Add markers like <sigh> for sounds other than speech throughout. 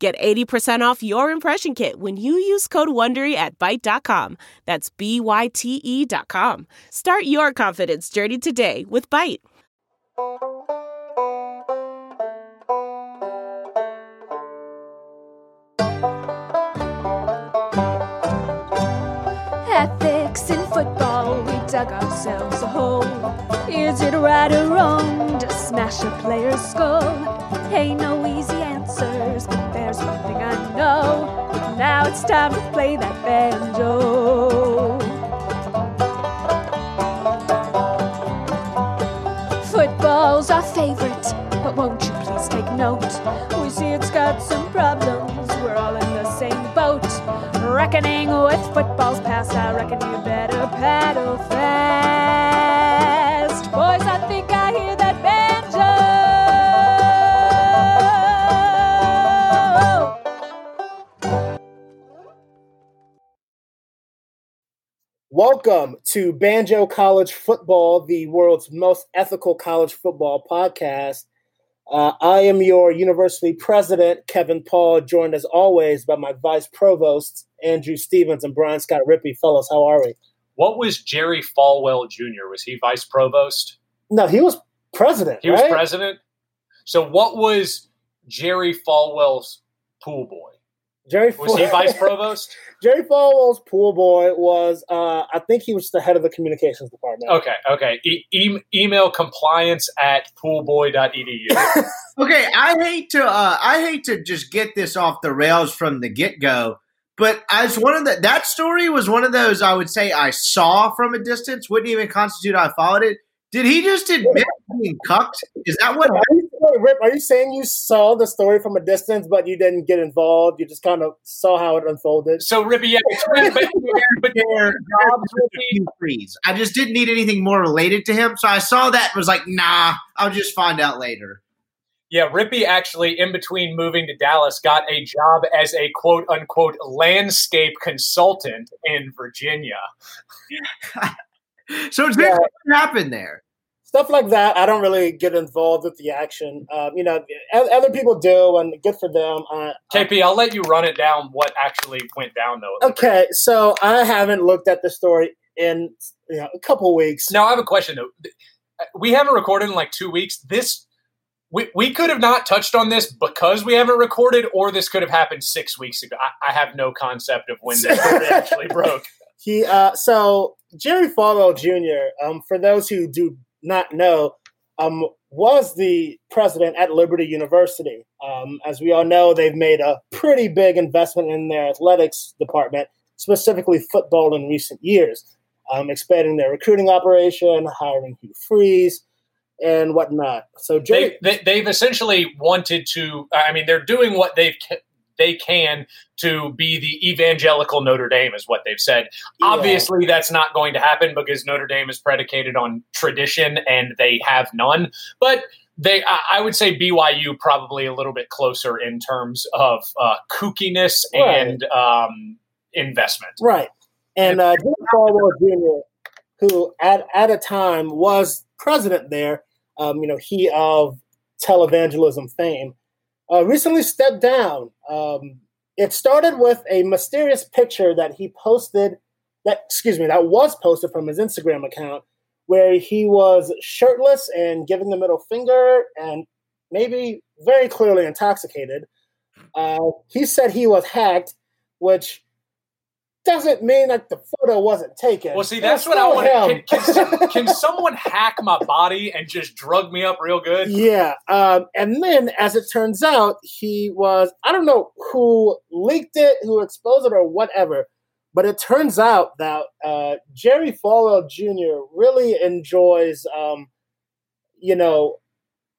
Get 80% off your impression kit when you use code WONDERY at Byte.com. That's B-Y-T-E dot com. Start your confidence journey today with Byte. Ethics in football, we dug ourselves a hole. Is it right or wrong to smash a player's skull? Ain't no easy answers, but there's one thing I know. Now it's time to play that banjo. Football's our favorite, but won't you please take note? We see it's got some problems, we're all in the same boat. Reckoning with football's past, I reckon you better paddle fast. Welcome to Banjo College Football, the world's most ethical college football podcast. Uh, I am your university president, Kevin Paul, joined as always by my vice provosts, Andrew Stevens and Brian Scott Rippey. Fellas, how are we? What was Jerry Falwell Jr.? Was he vice provost? No, he was president. He was president. So what was Jerry Falwell's pool boy? Jerry Was he vice <laughs> provost? Jerry Falwell's pool boy was, uh, I think he was the head of the communications department. Okay, okay. E- e- email compliance at poolboy.edu. <laughs> Okay, I hate to uh, I hate to just get this off the rails from the get go, but as one of the that story was one of those I would say I saw from a distance, wouldn't even constitute I followed it. Did he just admit being cucked? Is that what? Are you, wait, Rip, are you saying you saw the story from a distance, but you didn't get involved? You just kind of saw how it unfolded? so, Rippy, yeah, between, between your jobs, Freeze. I just didn't need anything more related to him, so I saw that and was like, nah, I'll just find out later. Yeah, Rippy actually, in between moving to Dallas, got a job as a quote unquote landscape consultant in Virginia. <laughs> So it's Yeah. what happened there. Stuff like that. I don't really get involved with the action. Um, you know, other people do, and good for them. Uh, KP, I'll let you run it down what actually went down, though. okay, so I haven't looked at the story in you know, a couple weeks. Now, I have a question, though. We haven't recorded in like two weeks. This. We, we could have not touched on this because we haven't recorded, or this could have happened six weeks ago. I, I have no concept of when this actually <laughs> broke. He uh, so Jerry Falwell Jr. Um, for those who do not know, um, was the president at Liberty University. Um, as we all know, they've made a pretty big investment in their athletics department, specifically football, in recent years, um, expanding their recruiting operation, hiring Hugh Freeze, and whatnot. So Jerry, They, they, they've essentially wanted to. I mean, they're doing what they've they can to be the evangelical Notre Dame, is what they've said. Yeah. Obviously, that's not going to happen because Notre Dame is predicated on tradition, and they have none. But they, I would say BYU probably a little bit closer in terms of uh, kookiness Right. and um, investment. Right. And uh, Jim Falwell Jr., who at, at a time was president there, um, you know, he of televangelism fame, uh, recently stepped down. Um, it started with a mysterious picture that he posted, that excuse me, that was posted from his Instagram account, where he was shirtless and giving the middle finger and maybe very clearly intoxicated. Uh, he said he was hacked, which doesn't mean that the photo wasn't taken. Well, see, that's what I want. Can, can, can someone hack my body and just drug me up real good? Yeah, um, and then as it turns out, he was I don't know who leaked it, who exposed it, or whatever. But it turns out that uh, Jerry Falwell Jr. really enjoys, um, you know,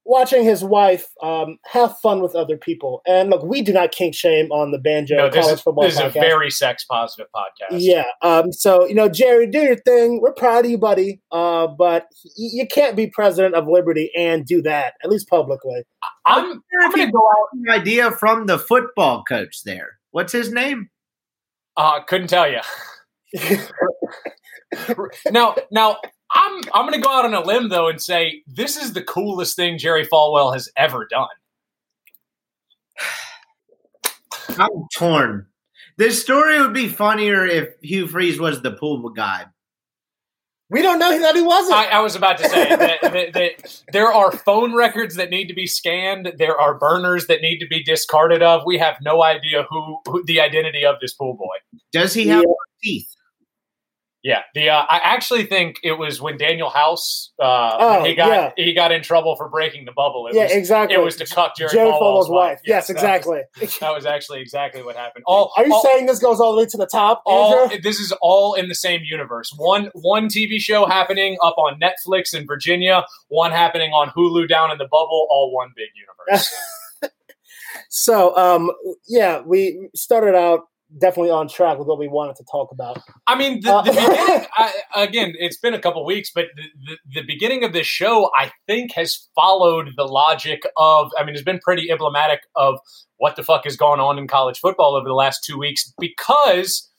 watching his wife um, have fun with other people. And look, we do not kink shame on the banjo No, this college is, football this is a very sex positive podcast. yeah. Um, so you know, Jerry, do your thing. We're proud of you, buddy. Uh, but y- you can't be president of Liberty and do that at least publicly. I'm, I'm going to go out. An idea from the football coach there. What's his name? Uh, couldn't tell you. <laughs> now, now I'm I'm going to go out on a limb though and say this is the coolest thing Jerry Falwell has ever done. <sighs> I'm torn. This story would be funnier if Hugh Freeze was the pool guy. we don't know that he wasn't. I, I was about to say that, that, that there are phone records that need to be scanned. There are burners that need to be discarded of. We have no idea who, who the identity of this pool boy. Does he have Yeah. teeth? Yeah, the uh, I actually think it was when Daniel House uh, Oh, he got yeah. he got in trouble for breaking the bubble. It yeah, was, exactly. It was to cut Jerry, Jerry Falwell's Falwell's wife. Yes, that was- exactly. <laughs> That was, actually exactly what happened. All Are you all, saying this goes all the way to the top, all this is all in the same universe. One one TV show happening up on Netflix in Virginia, one happening on Hulu down in the bubble, all one big universe. <laughs> So, um, yeah, we started out definitely on track with what we wanted to talk about. I mean, the, Uh, <laughs> beginning, I, again, it's been a couple weeks, but the, the, the beginning of this show, I think, has followed the logic of, I mean, it's been pretty emblematic of what the fuck has gone on in college football over the last two weeks because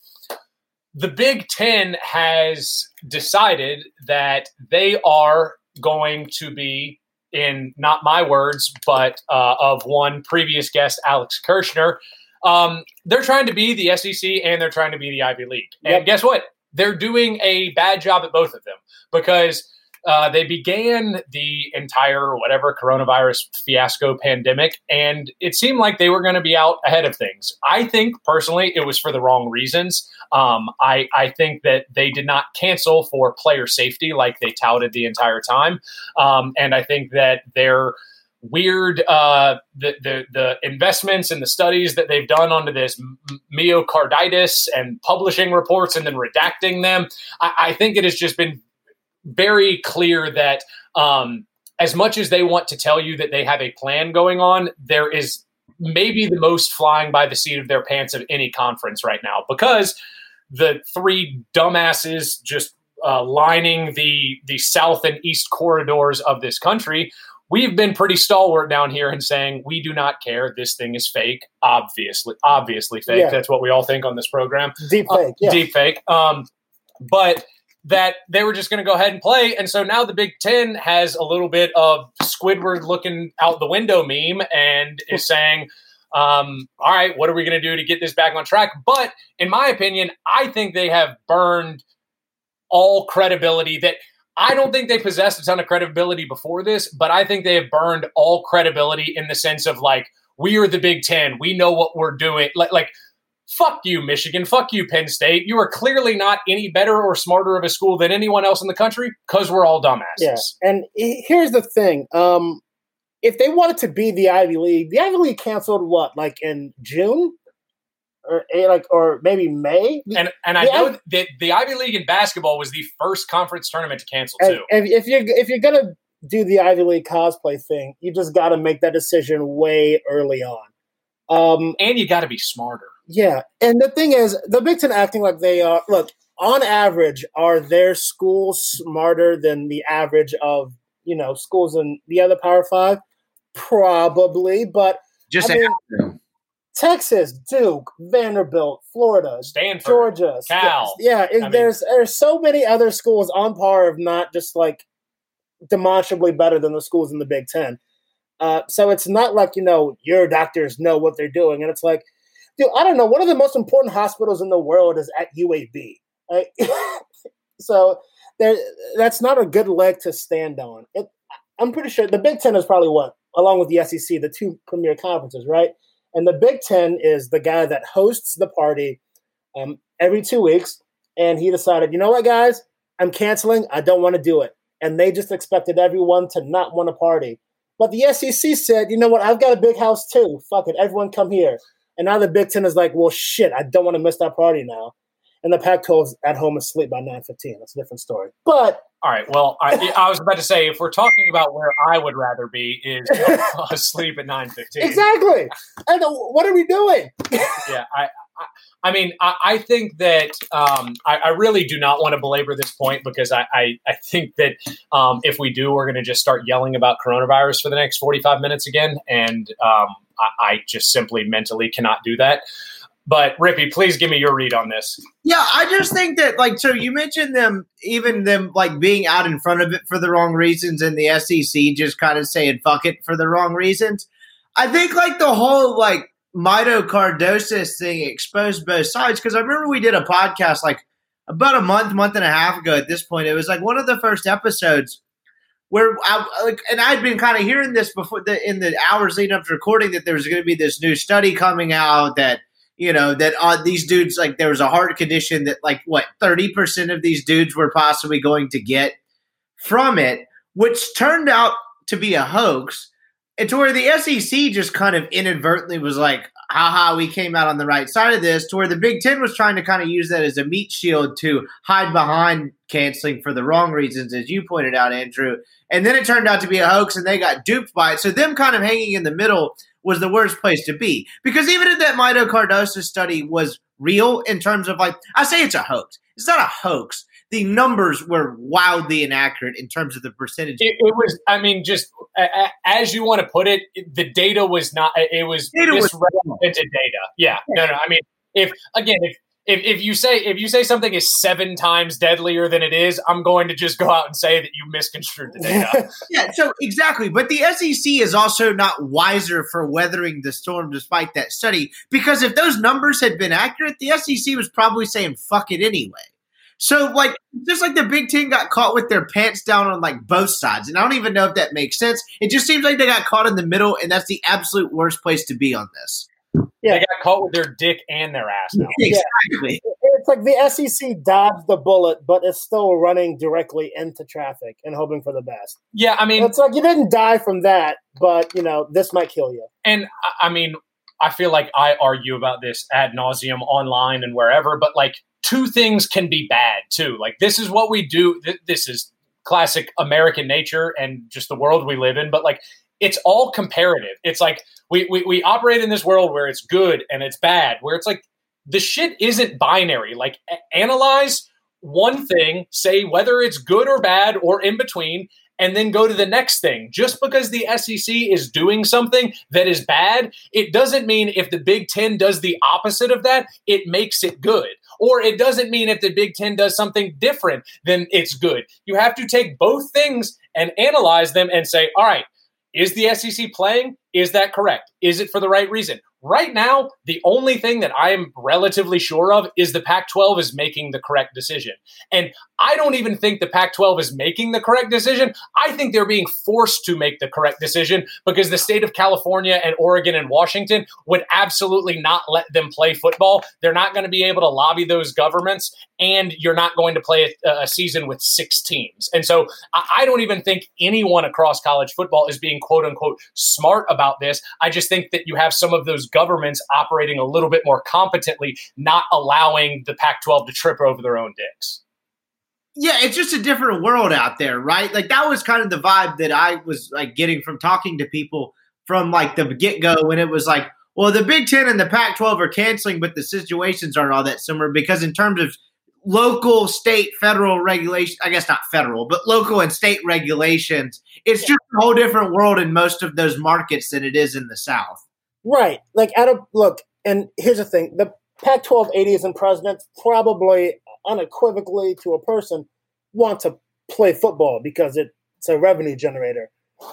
the Big Ten has decided that they are going to be, in not my words, but uh, of one previous guest, Alex Kirshner, um, they're trying to be the SEC and they're trying to be the Ivy League. And Yep. guess what? They're doing a bad job at both of them because uh, they began the entire whatever coronavirus fiasco pandemic, and it seemed like they were going to be out ahead of things. I think personally it was for the wrong reasons. Um, I, I think that they did not cancel for player safety like they touted the entire time, um, and I think that their weird uh, the, the the investments and the studies that they've done onto this myocarditis and publishing reports and then redacting them. I, I think it has just been very clear that um, as much as they want to tell you that they have a plan going on, there is maybe the most flying by the seat of their pants of any conference right now because the three dumbasses just uh, lining the the south and east corridors of this country we've been pretty stalwart down here in saying we do not care this thing is fake obviously obviously fake Yeah. that's what we all think on this program Deep uh, fake, yeah. deep fake. Um, but that they were just going to go ahead and play, and so now the Big Ten has a little bit of Squidward looking out the window meme and is <laughs> saying, um, "All right, what are we going to do to get this back on track?" But in my opinion, I think they have burned all credibility that. I don't think they possessed a ton of credibility before this, but I think they have burned all credibility in the sense of like, we are the Big Ten. We know what we're doing. Like, like fuck you, Michigan. Fuck you, Penn State. You are clearly not any better or smarter of a school than anyone else in the country because we're all dumbasses. Yeah, and here's the thing: um, if they wanted to be the Ivy League, the Ivy League canceled what, like in June, or eh, like, or maybe May. And and I Yeah. know that the Ivy League in basketball was the first conference tournament to cancel And too. if, if you're if you're gonna do the Ivy League cosplay thing, you just got to make that decision way early on. Um, And you got to be smarter. Yeah, and the thing is, the Big Ten acting like they are. Look, on average, are their schools smarter than the average of you know schools in the other Power Five? Probably, but Just I a mean, Texas, Duke, Vanderbilt, Florida, Stanford, Georgia, Cal. Yeah, it- I mean- there's there's so many other schools on par, of not just like demonstrably better than the schools in the Big Ten. Uh, so it's not like you know your doctors know what they're doing, and it's like, dude, I don't know. One of the most important hospitals in the world is at UAB. Like, <laughs> so there, that's not a good leg to stand on. It, I'm pretty sure the Big Ten is probably what, along with the SEC, the two premier conferences, right? And the Big Ten is the guy that hosts the party um, every two weeks. And he decided, you know what, guys, I'm canceling. I don't want to do it. And they just expected everyone to not want to party. But the SEC said, you know what, I've got a big house too. Fuck it, everyone come here. And now the Big Ten is like, well, shit, I don't want to miss that party now. And the Pac-12 is at home asleep by 9:15. That's a different story. But all right, well, I, I was about to say if we're talking about where I would rather be is <laughs> asleep at 9:15. Exactly. And what are we doing? yeah, I, I mean, I, I think that um, I, I, really do not want to belabor this point because I, I, I think that um, if we do, we're going to just start yelling about coronavirus for the next 45 minutes again. And um, I, just simply mentally cannot do that. But Rippy, please give me your read on this. Yeah, I just think that like so you mentioned them even them like being out in front of it for the wrong reasons and the SEC just kind of saying fuck it for the wrong reasons. I think like the whole like myocardosis thing exposed both sides because I remember we did a podcast like about a month, month and a half ago. At this point, it was like one of the first episodes where I like, and I'd been kind of hearing this before the, in the hours leading up to recording that there was going to be this new study coming out that you know that uh, these dudes like there was a heart condition that like what thirty percent of these dudes were possibly going to get from it, which turned out to be a hoax and to where the SEC just kind of inadvertently was like, haha, we came out on the right side of this, to where the Big Ten was trying to kind of use that as a meat shield to hide behind canceling for the wrong reasons, as you pointed out, Andrew. And then it turned out to be a hoax and they got duped by it. So them kind of hanging in the middle was the worst place to be. Because even if that myocardosis study was real in terms of like, I say it's a hoax. It's not a hoax the numbers were wildly inaccurate in terms of the percentage. It, it was, I mean, just uh, as you want to put it, the data was not. It was data misrepresented data. Yeah, no, no. I mean, if again, if if, if you say if you say something is seven times deadlier than it is, I'm going to just go out and say that you misconstrued the data. <laughs> yeah, so exactly. But the SEC is also not wiser for weathering the storm despite that study. Because if those numbers had been accurate, the SEC was probably saying fuck it anyway. So, like, just like the Big Ten got caught with their pants down on like both sides, and I don't even know if that makes sense. It just seems like they got caught in the middle, and that's the absolute worst place to be on this. Yeah. They got caught with their dick and their ass. Now. <laughs> Exactly. It's like the SEC dodged the bullet, but it's still running directly into traffic and hoping for the best. Yeah, I mean, it's like you didn't die from that, but you know this might kill you. And I mean, I feel like I argue about this ad nauseum online and wherever, but like two things can be bad too. Like this is what we do. Th- this is classic American nature and just the world we live in. But like it's all comparative. It's like we, we we operate in this world where it's good and it's bad. Where it's like the shit isn't binary. Like a- analyze one thing, say whether it's good or bad or in between, and then go to the next thing. Just because the SEC is doing something that is bad, it doesn't mean if the Big Ten does the opposite of that, it makes it good. Or it doesn't mean if the Big Ten does something different, then it's good. You have to take both things and analyze them and say, all right, is the SEC playing? Is that correct? Is it for the right reason? Right now, the only thing that I am relatively sure of is the Pac 12 is making the correct decision. And I don't even think the Pac 12 is making the correct decision. I think they're being forced to make the correct decision because the state of California and Oregon and Washington would absolutely not let them play football. They're not going to be able to lobby those governments, and you're not going to play a, a season with six teams. And so I, I don't even think anyone across college football is being quote unquote smart about this. I just think that you have some of those governments operating a little bit more competently, not allowing the Pac 12 to trip over their own dicks. Yeah, it's just a different world out there, right? Like that was kind of the vibe that I was like getting from talking to people from like the get go when it was like, well, the Big Ten and the Pac 12 are canceling, but the situations aren't all that similar because, in terms of local, state, federal regulation, I guess not federal, but local and state regulations, it's just a whole different world in most of those markets than it is in the South. Right. Like, out of look, and here's the thing the Pac 12 ADs and presidents probably unequivocally to a person want to play football because it's a revenue generator.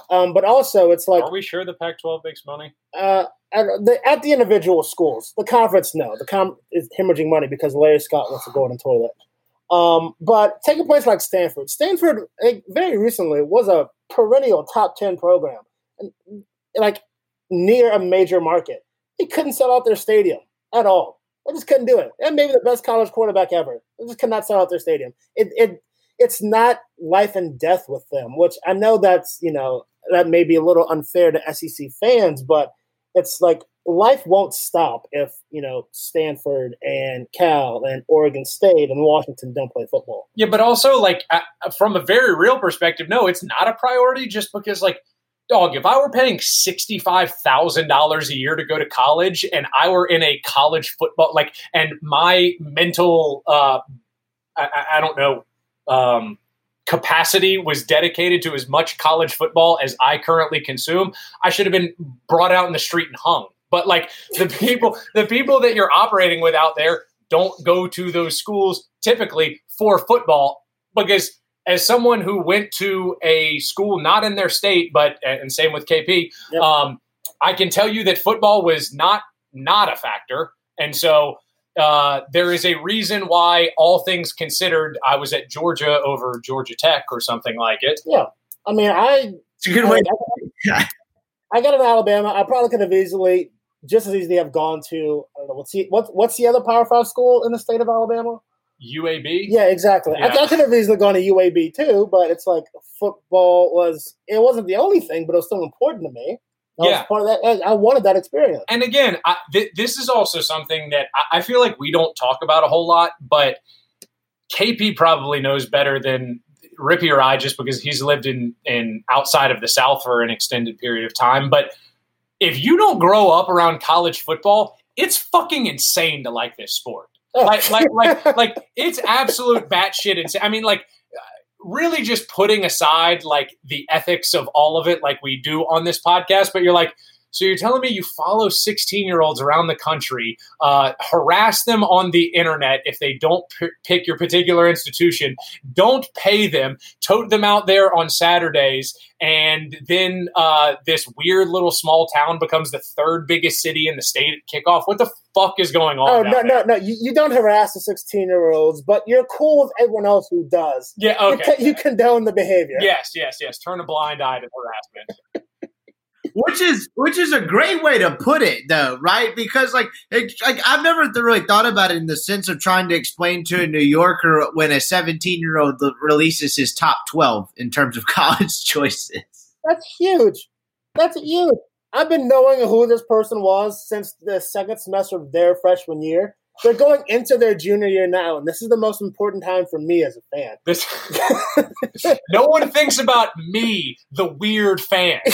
Um, but also, it's like. Are we sure the Pac 12 makes money? Uh, at the, at the individual schools. The conference, no. The com is hemorrhaging money because Larry Scott wants a golden toilet. Um, but take a place like Stanford. Stanford, very recently, was a perennial top 10 program. And, like, near a major market. He couldn't sell out their stadium at all. They just couldn't do it. And maybe the best college quarterback ever. They just could not sell out their stadium. It, it it's not life and death with them, which I know that's you know that may be a little unfair to SEC fans, but it's like life won't stop if you know Stanford and Cal and Oregon State and Washington don't play football. Yeah, but also like uh, from a very real perspective, no, it's not a priority just because like dog, if I were paying $65,000 a year to go to college and I were in a college football, like, and my mental, uh, I, I don't know, um, capacity was dedicated to as much college football as I currently consume, I should have been brought out in the street and hung. But like the <laughs> people, the people that you're operating with out there don't go to those schools typically for football because as someone who went to a school not in their state, but and same with KP, yep. um, I can tell you that football was not not a factor, and so uh, there is a reason why, all things considered, I was at Georgia over Georgia Tech or something like it. Yeah, I mean, I it's a good way. I, I got an Alabama. I probably could have easily, just as easily, have gone to. I don't know what's the what, what's the other Power Five school in the state of Alabama? UAB. Yeah, exactly. Yeah. I, I, could have easily gone to UAB too, but it's like football was. It wasn't the only thing, but it was still important to me. I yeah, part of that. I wanted that experience. And again, I, th- this is also something that I, I feel like we don't talk about a whole lot, but KP probably knows better than Rippy or I, just because he's lived in in outside of the South for an extended period of time. But if you don't grow up around college football, it's fucking insane to like this sport. Oh. Like, like, like, like, it's absolute batshit insane. I mean, like, really just putting aside like the ethics of all of it, like we do on this podcast. But you're like, so you're telling me you follow 16 year olds around the country, uh, harass them on the internet if they don't p- pick your particular institution, don't pay them, tote them out there on Saturdays, and then uh, this weird little small town becomes the third biggest city in the state at kickoff. What the fuck is going on? Oh no, no, no! You, you don't harass the 16 year olds, but you're cool with everyone else who does. Yeah, okay. You, you condone the behavior. Yes, yes, yes. Turn a blind eye to harassment which is which is a great way to put it though right? Because like it, like i've never really thought about it in the sense of trying to explain to a new yorker when a 17 year old releases his top 12 in terms of <laughs> college choices. That's huge. That's huge. I've been knowing who this person was since the second semester of their freshman year they're going into their junior year now, and this is the most important time for me as a fan. This, <laughs> no one thinks about me, the weird fan. <laughs>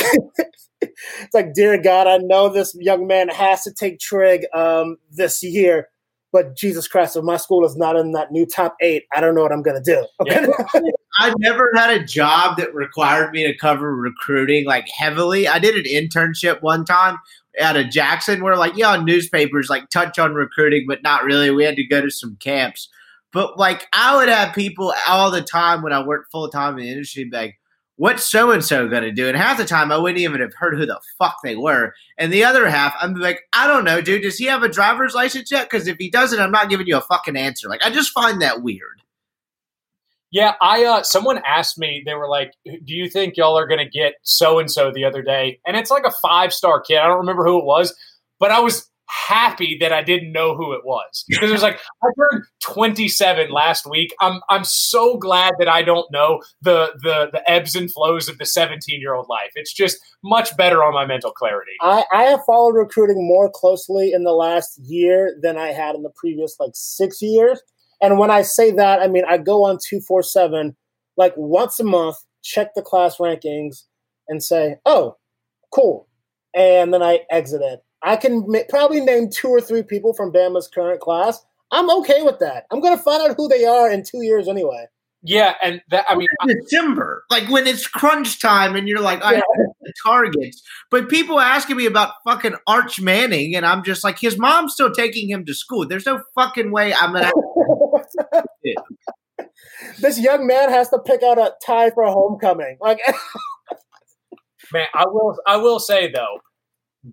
it's like, dear God, I know this young man has to take trig um, this year, but Jesus Christ, if my school is not in that new top eight, I don't know what I'm going to do. Yeah. <laughs> I've never had a job that required me to cover recruiting like heavily. I did an internship one time out of Jackson where like yeah, newspapers like touch on recruiting, but not really. We had to go to some camps. But like I would have people all the time when I worked full time in the industry like, what's so and so gonna do? And half the time I wouldn't even have heard who the fuck they were. And the other half, I'm like, I don't know, dude. Does he have a driver's license yet? Because if he doesn't, I'm not giving you a fucking answer. Like I just find that weird. Yeah, I uh someone asked me, they were like, Do you think y'all are gonna get so and so the other day? And it's like a five star kid. I don't remember who it was, but I was happy that I didn't know who it was. <laughs> Because it was like I turned 27 last week. I'm I'm so glad that I don't know the the the ebbs and flows of the 17 year old life. It's just much better on my mental clarity. I, I have followed recruiting more closely in the last year than I had in the previous like six years. And when I say that, I mean I go on 247 like once a month, check the class rankings, and say, oh, cool. And then I exit it. I can ma- probably name two or three people from Bama's current class. I'm okay with that. I'm going to find out who they are in two years anyway. Yeah, and that I mean December, like when it's crunch time, and you're like, I yeah. have the targets. But people asking me about fucking Arch Manning, and I'm just like, his mom's still taking him to school. There's no fucking way I'm gonna. <laughs> this young man has to pick out a tie for a homecoming. Like, <laughs> man, I will. I will say though,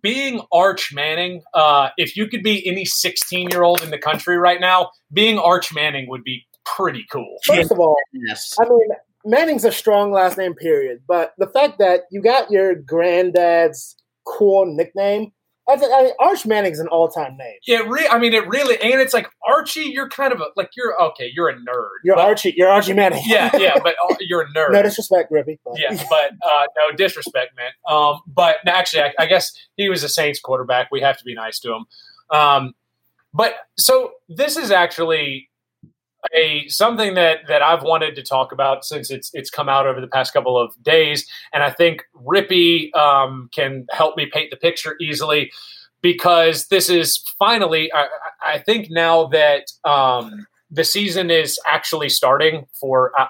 being Arch Manning, uh, if you could be any 16 year old in the country right now, being Arch Manning would be pretty cool. First of all, yes. I mean, Manning's a strong last name, period. But the fact that you got your granddad's cool nickname, I, th- I mean, Arch Manning's an all-time name. Yeah, re- I mean, it really, and it's like Archie. You're kind of a like you're okay. You're a nerd. You're but- Archie. You're Archie Manning. yeah, yeah, <laughs> but uh, you're a nerd. no disrespect, Grippy. but- yeah, <laughs> but uh, no disrespect, man. Um, but no, actually, I, I guess he was a Saints quarterback. We have to be nice to him. Um, but so this is actually a something that that I've wanted to talk about since it's it's come out over the past couple of days, and I think Rippy um, can help me paint the picture easily because this is finally. I, I think now that um, the season is actually starting for. Uh,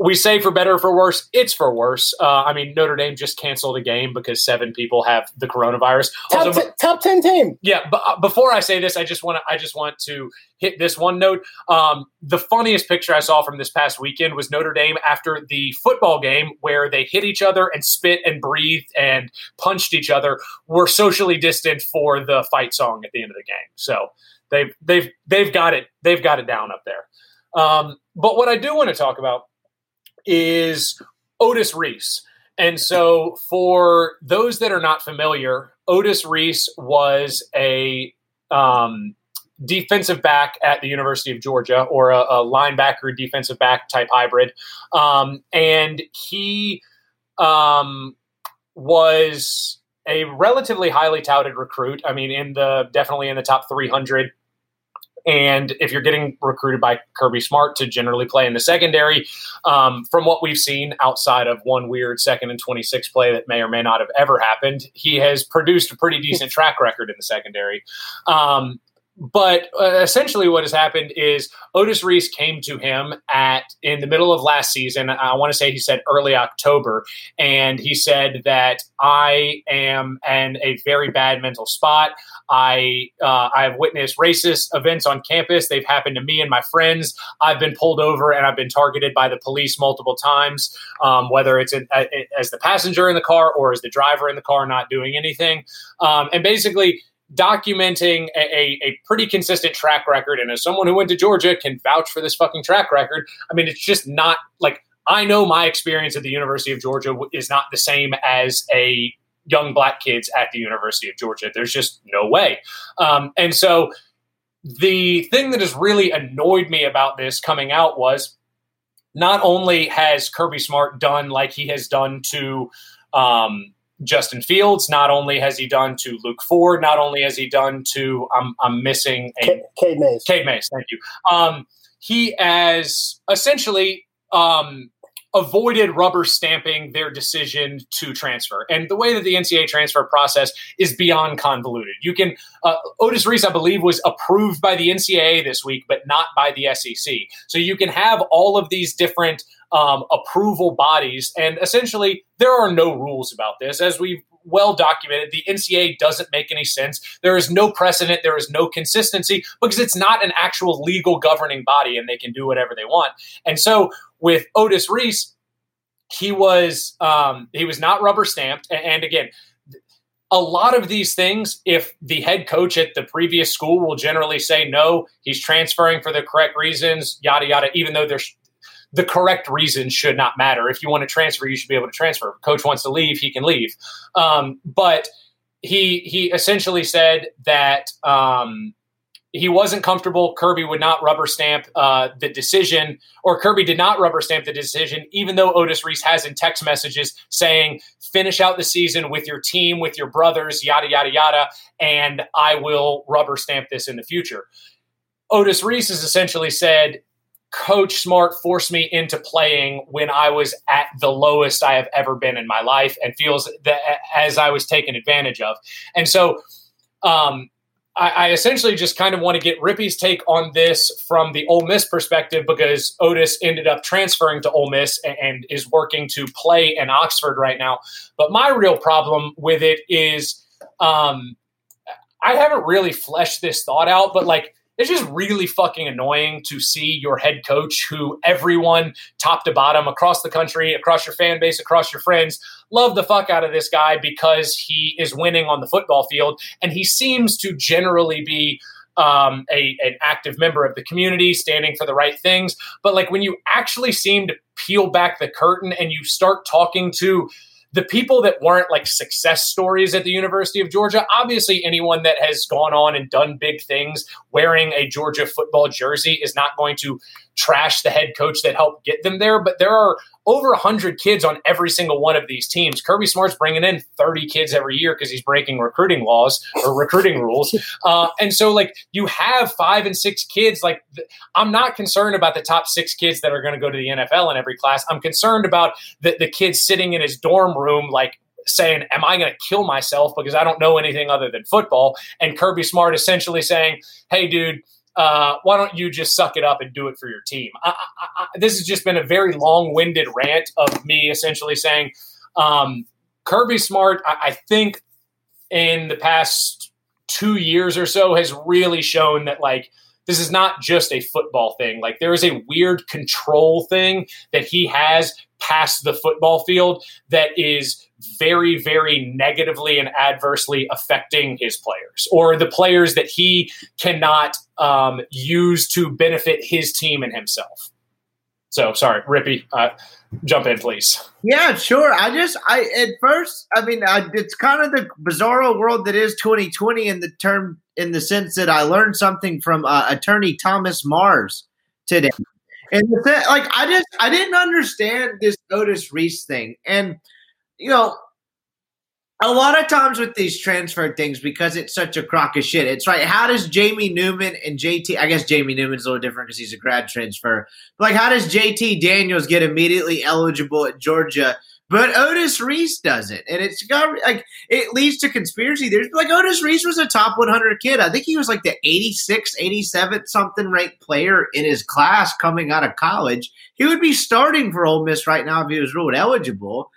we say for better or for worse, it's for worse. Uh, I mean, Notre Dame just canceled a game because seven people have the coronavirus. Top, Also, t- top ten team. yeah, but uh, before I say this, I just want to I just want to hit this one note. Um, the funniest picture I saw from this past weekend was Notre Dame after the football game where they hit each other and spit and breathed and punched each other. Were socially distant for the fight song at the end of the game. So they've they've they've got it they've got it down up there. Um, but what I do want to talk about is Otis Reese. And so, for those that are not familiar, Otis Reese was a um, defensive back at the University of Georgia, or a, a linebacker defensive back type hybrid. Um, and he um, was a relatively highly touted recruit. I mean, in the definitely in the top 300 and if you're getting recruited by Kirby Smart to generally play in the secondary, um, from what we've seen outside of one weird second and 26 play that may or may not have ever happened, he has produced a pretty decent track record in the secondary. Um, but uh, essentially, what has happened is Otis Reese came to him at in the middle of last season. I want to say he said early October, and he said that I am in a very bad mental spot. I uh, I've witnessed racist events on campus. They've happened to me and my friends. I've been pulled over and I've been targeted by the police multiple times, um, whether it's in, as the passenger in the car or as the driver in the car not doing anything. Um, and basically documenting a, a, a, pretty consistent track record. And as someone who went to Georgia can vouch for this fucking track record, I mean, it's just not like I know my experience at the University of Georgia is not the same as a young black kids at the University of Georgia. There's just no way. Um, and so the thing that has really annoyed me about this coming out was not only has Kirby Smart done like he has done to um, Justin Fields, not only has he done to Luke Ford, not only has he done to I'm, I'm missing a Cade, Cade Mays. Cade Mays, thank you. Um, he has essentially um, avoided rubber stamping their decision to transfer. And the way that the NCAA transfer process is beyond convoluted. You can, uh, Otis Reese, I believe, was approved by the NCAA this week, but not by the SEC. So you can have all of these different um, approval bodies, and essentially there are no rules about this. As we've well documented, the NCAA doesn't make any sense. There is no precedent, there is no consistency because it's not an actual legal governing body and they can do whatever they want. And so with Otis Reese, he was um, he was not rubber stamped. And again, a lot of these things, if the head coach at the previous school will generally say no, he's transferring for the correct reasons, yada yada, even though there's the correct reasons should not matter. If you want to transfer, you should be able to transfer. Coach wants to leave, he can leave. Um, but he he essentially said that um, he wasn't comfortable. Kirby would not rubber stamp uh, the decision, or Kirby did not rubber stamp the decision, even though Otis Reese has in text messages saying, finish out the season with your team, with your brothers, yada, yada, yada, and I will rubber stamp this in the future. Otis Reese has essentially said, Coach Smart forced me into playing when I was at the lowest I have ever been in my life and feels that as I was taken advantage of. And so, um, I, I essentially just kind of want to get Rippy's take on this from the Ole Miss perspective because Otis ended up transferring to Ole Miss and, and is working to play in Oxford right now. But my real problem with it is um, I haven't really fleshed this thought out, but like it's just really fucking annoying to see your head coach, who everyone top to bottom across the country, across your fan base, across your friends, love the fuck out of this guy because he is winning on the football field. And he seems to generally be um, a, an active member of the community, standing for the right things. But like when you actually seem to peel back the curtain and you start talking to the people that weren't like success stories at the University of Georgia, obviously anyone that has gone on and done big things wearing a Georgia football jersey is not going to trash the head coach that helped get them there. But there are over 100 kids on every single one of these teams. Kirby Smart's bringing in 30 kids every year because he's breaking recruiting laws or recruiting rules. <laughs> Uh, and so, like, you have five and six kids. Like, th- I'm not concerned about the top six kids that are going to go to the NFL in every class. I'm concerned about the, the kids sitting in his dorm room, like, saying, Am I going to kill myself because I don't know anything other than football? And Kirby Smart essentially saying, Hey, dude, uh, why don't you just suck it up and do it for your team? I, I, I, this has just been a very long winded rant of me essentially saying um, Kirby Smart, I, think in the past two years or so, has really shown that, like, this is not just a football thing. Like, there is a weird control thing that he has past the football field that is very, very negatively and adversely affecting his players or the players that he cannot um, use to benefit his team and himself. So, sorry, Rippy, uh, jump in, please. Yeah, sure. I just, I at first, I mean, I, it's kind of the bizarro world that is 2020 in the term, in the sense that I learned something from uh, attorney Thomas Mars today. And the, like, I just, I didn't understand this Otis Reese thing. And you know, a lot of times with these transfer things, because it's such a crock of shit, it's right. How does Jamie Newman and JT? I guess Jamie Newman's a little different because he's a grad transfer. Like, how does JT Daniels get immediately eligible at Georgia? But Otis Reese does it, and it's got like it leads to conspiracy. There's like Otis Reese was a top 100 kid. I think he was like the 86, 87 something ranked player in his class coming out of college. He would be starting for Ole Miss right now if he was ruled eligible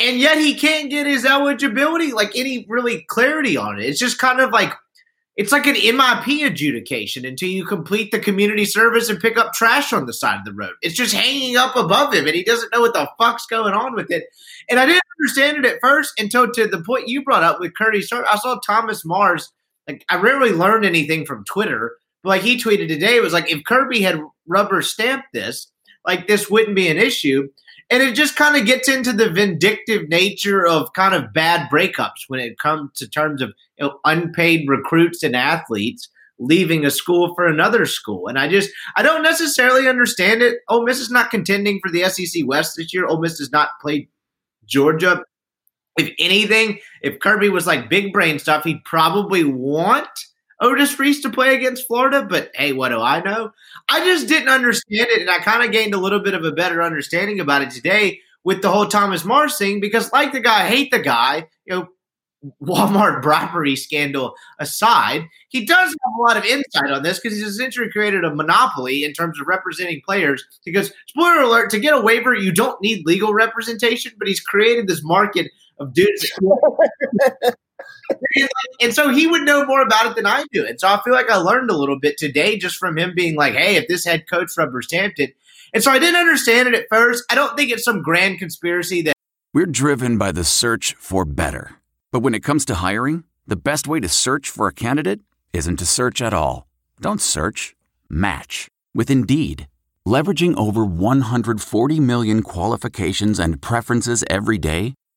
and yet he can't get his eligibility, like any really clarity on it. It's just kind of like it's like an MIP adjudication until you complete the community service and pick up trash on the side of the road. It's just hanging up above him, and he doesn't know what the fuck's going on with it. And I didn't understand it at first until to the point you brought up with Curtis. I saw Thomas Mars. Like I rarely learned anything from Twitter, but like he tweeted today, it was like if Kirby had rubber stamped this, like this wouldn't be an issue. And it just kind of gets into the vindictive nature of kind of bad breakups when it comes to terms of you know, unpaid recruits and athletes leaving a school for another school. And I just I don't necessarily understand it. Ole Miss is not contending for the SEC West this year. Ole Miss does not play Georgia. If anything, if Kirby was like big brain stuff, he'd probably want Otis Reese to play against Florida, but hey, what do I know? I just didn't understand it, and I kind of gained a little bit of a better understanding about it today with the whole Thomas Mars thing because, like the guy, I hate the guy, you know, Walmart <laughs> bribery scandal aside, he does have a lot of insight on this because he's essentially created a monopoly in terms of representing players. Because, spoiler alert, to get a waiver, you don't need legal representation, but he's created this market of dudes. <laughs> <laughs> and so he would know more about it than I do. And so I feel like I learned a little bit today just from him being like, hey, if this head coach stamped it. And so I didn't understand it at first. I don't think it's some grand conspiracy that. We're driven by the search for better. But when it comes to hiring, the best way to search for a candidate isn't to search at all. Don't search, match with Indeed. Leveraging over 140 million qualifications and preferences every day.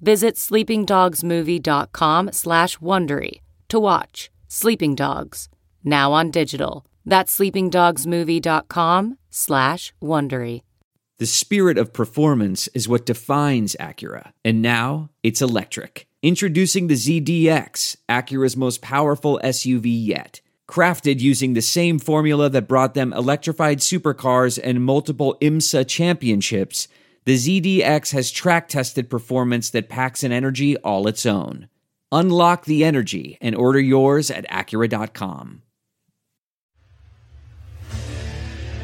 Visit sleepingdogsmovie.com slash Wondery to watch Sleeping Dogs, now on digital. That's sleepingdogsmovie.com slash Wondery. The spirit of performance is what defines Acura, and now it's electric. Introducing the ZDX, Acura's most powerful SUV yet. Crafted using the same formula that brought them electrified supercars and multiple IMSA championships, the ZDX has track tested performance that packs an energy all its own. Unlock the energy and order yours at Acura.com.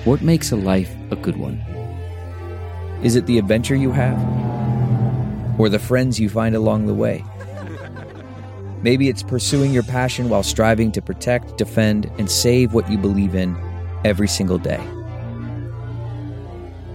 What makes a life a good one? Is it the adventure you have? Or the friends you find along the way? <laughs> Maybe it's pursuing your passion while striving to protect, defend, and save what you believe in every single day.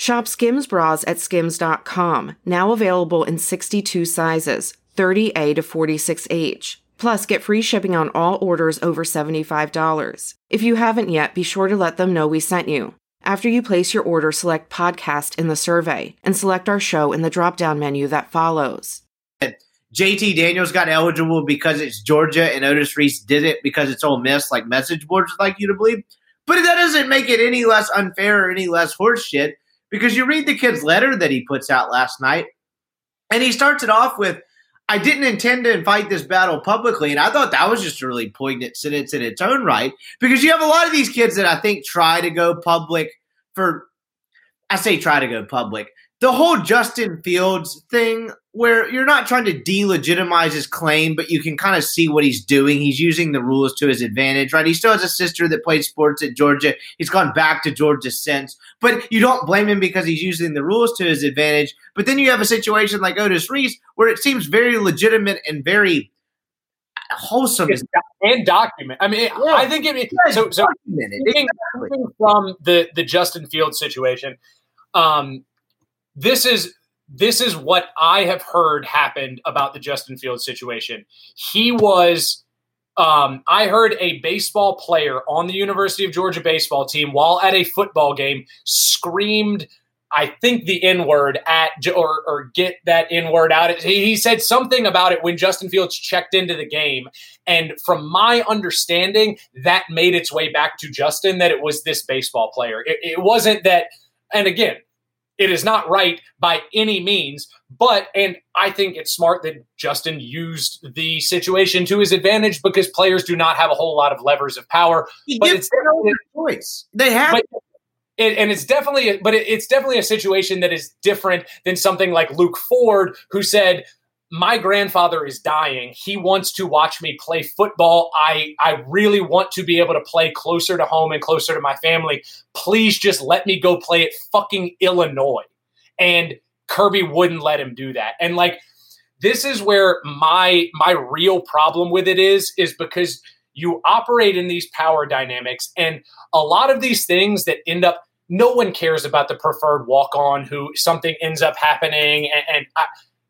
Shop Skims bras at skims.com, now available in 62 sizes, 30A to 46H. Plus, get free shipping on all orders over $75. If you haven't yet, be sure to let them know we sent you. After you place your order, select podcast in the survey and select our show in the drop down menu that follows. JT Daniels got eligible because it's Georgia and Otis Reese did it because it's Ole Miss, like message boards like you to believe. But that doesn't make it any less unfair or any less horseshit because you read the kid's letter that he puts out last night, and he starts it off with, I didn't intend to fight this battle publicly. And I thought that was just a really poignant sentence in its own right because you have a lot of these kids that I think try to go public for, I say try to go public the whole Justin Fields thing, where you're not trying to delegitimize his claim, but you can kind of see what he's doing. He's using the rules to his advantage, right? He still has a sister that played sports at Georgia. He's gone back to Georgia since, but you don't blame him because he's using the rules to his advantage. But then you have a situation like Otis Reese where it seems very legitimate and very wholesome and document. I mean, yeah. I think it. So, so exactly. from the the Justin Fields situation, um, this is this is what I have heard happened about the Justin Fields situation. He was um, I heard a baseball player on the University of Georgia baseball team while at a football game screamed, I think the N word at or, or get that N word out. He, he said something about it when Justin Fields checked into the game, and from my understanding, that made its way back to Justin that it was this baseball player. It, it wasn't that. And again, it is not right by any means, but and I think it's smart that Justin used the situation to his advantage because players do not have a whole lot of levers of power. He but it's their choice. They have. But, it, and it's definitely, but it, it's definitely a situation that is different than something like Luke Ford, who said, my grandfather is dying. He wants to watch me play football. I I really want to be able to play closer to home and closer to my family. Please just let me go play at fucking Illinois. And Kirby wouldn't let him do that. And like this is where my my real problem with it is is because you operate in these power dynamics and a lot of these things that end up no one cares about the preferred walk on who something ends up happening and, and I,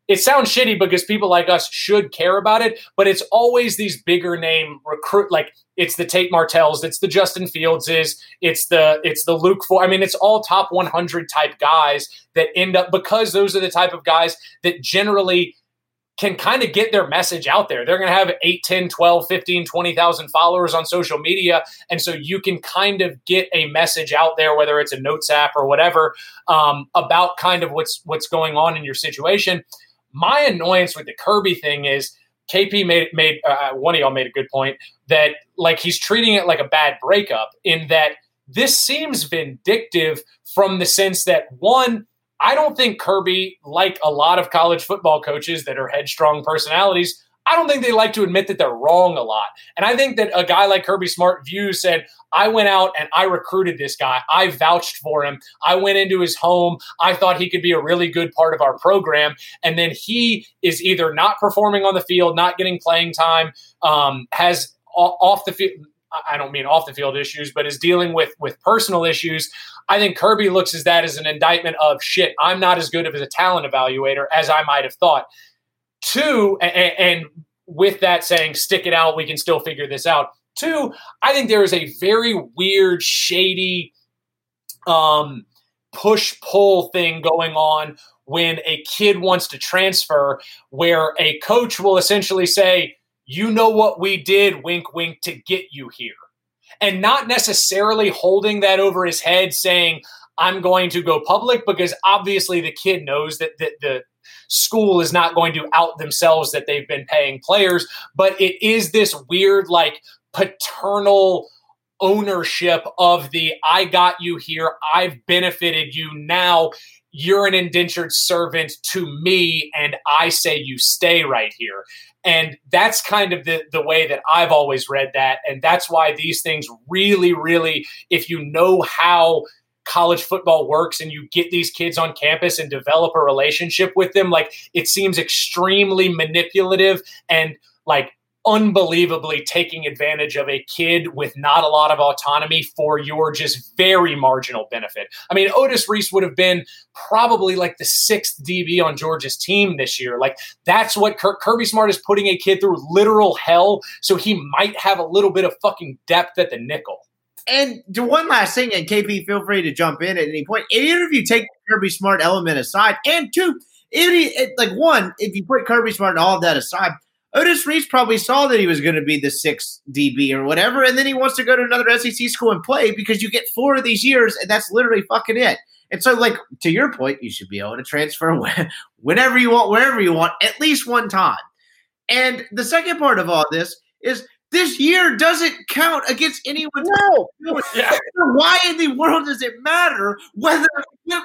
it sounds shitty because people like us should care about it, but it's always these bigger name recruit like it's the Tate Martells, it's the Justin Fieldses, it's the it's the Luke Ford. I mean, it's all top 100 type guys that end up because those are the type of guys that generally can kind of get their message out there. They're going to have 8, 10, 12, 15, 20,000 followers on social media. And so you can kind of get a message out there, whether it's a notes app or whatever, um, about kind of what's what's going on in your situation. My annoyance with the Kirby thing is KP made made uh, one of y'all made a good point that like he's treating it like a bad breakup in that this seems vindictive from the sense that one I don't think Kirby like a lot of college football coaches that are headstrong personalities I don't think they like to admit that they're wrong a lot. And I think that a guy like Kirby Smart views said, I went out and I recruited this guy. I vouched for him. I went into his home. I thought he could be a really good part of our program. And then he is either not performing on the field, not getting playing time, um, has off the field. I don't mean off the field issues, but is dealing with with personal issues. I think Kirby looks at that as an indictment of shit. I'm not as good of a talent evaluator as I might have thought. Two, and, and with that saying, stick it out. We can still figure this out. Two, I think there is a very weird, shady, um, push pull thing going on when a kid wants to transfer, where a coach will essentially say, You know what we did, wink, wink, to get you here. And not necessarily holding that over his head, saying, I'm going to go public because obviously the kid knows that, that the school is not going to out themselves that they've been paying players, but it is this weird, like, paternal ownership of the I got you here, I've benefited you now. You're an indentured servant to me, and I say you stay right here. And that's kind of the, the way that I've always read that. And that's why these things really, really, if you know how college football works and you get these kids on campus and develop a relationship with them, like it seems extremely manipulative and like unbelievably taking advantage of a kid with not a lot of autonomy for your just very marginal benefit. I mean, Otis Reese would have been probably like the sixth DB on Georgia's team this year. Like, that's what Kirby Smart is putting a kid through literal hell so he might have a little bit of fucking depth at the nickel. And to one last thing, and KP, feel free to jump in at any point. Even if you take Kirby Smart element aside, and two, if like one, if you put Kirby Smart and all of that aside, Otis Reese probably saw that he was going to be the sixth DB or whatever, and then he wants to go to another SEC school and play because you get four of these years, and that's literally fucking it. And so, like to your point, you should be able to transfer <laughs> whenever you want, wherever you want, at least one time. And the second part of all this is this year doesn't count against anyone. No. Yeah. Why in the world does it matter whether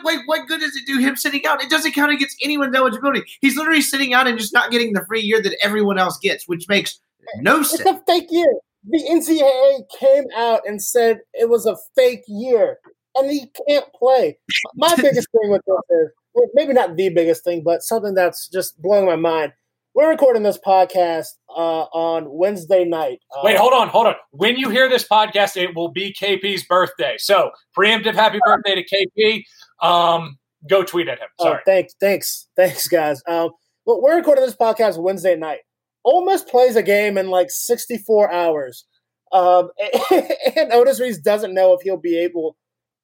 like what good does it do him sitting out? It doesn't count against anyone's eligibility. He's literally sitting out and just not getting the free year that everyone else gets, which makes no it's sense. It's a fake year. The NCAA came out and said it was a fake year, and he can't play. My <laughs> biggest thing with this is maybe not the biggest thing, but something that's just blowing my mind we're recording this podcast uh, on Wednesday night. Uh, Wait, hold on, hold on. When you hear this podcast, it will be KP's birthday. So preemptive happy birthday to KP. Um, go tweet at him. Oh, Sorry. Oh, thanks, thanks, thanks, guys. Um, well, we're recording this podcast Wednesday night. Ole Miss plays a game in like 64 hours. Um, <laughs> and Otis Reese doesn't know if he'll be able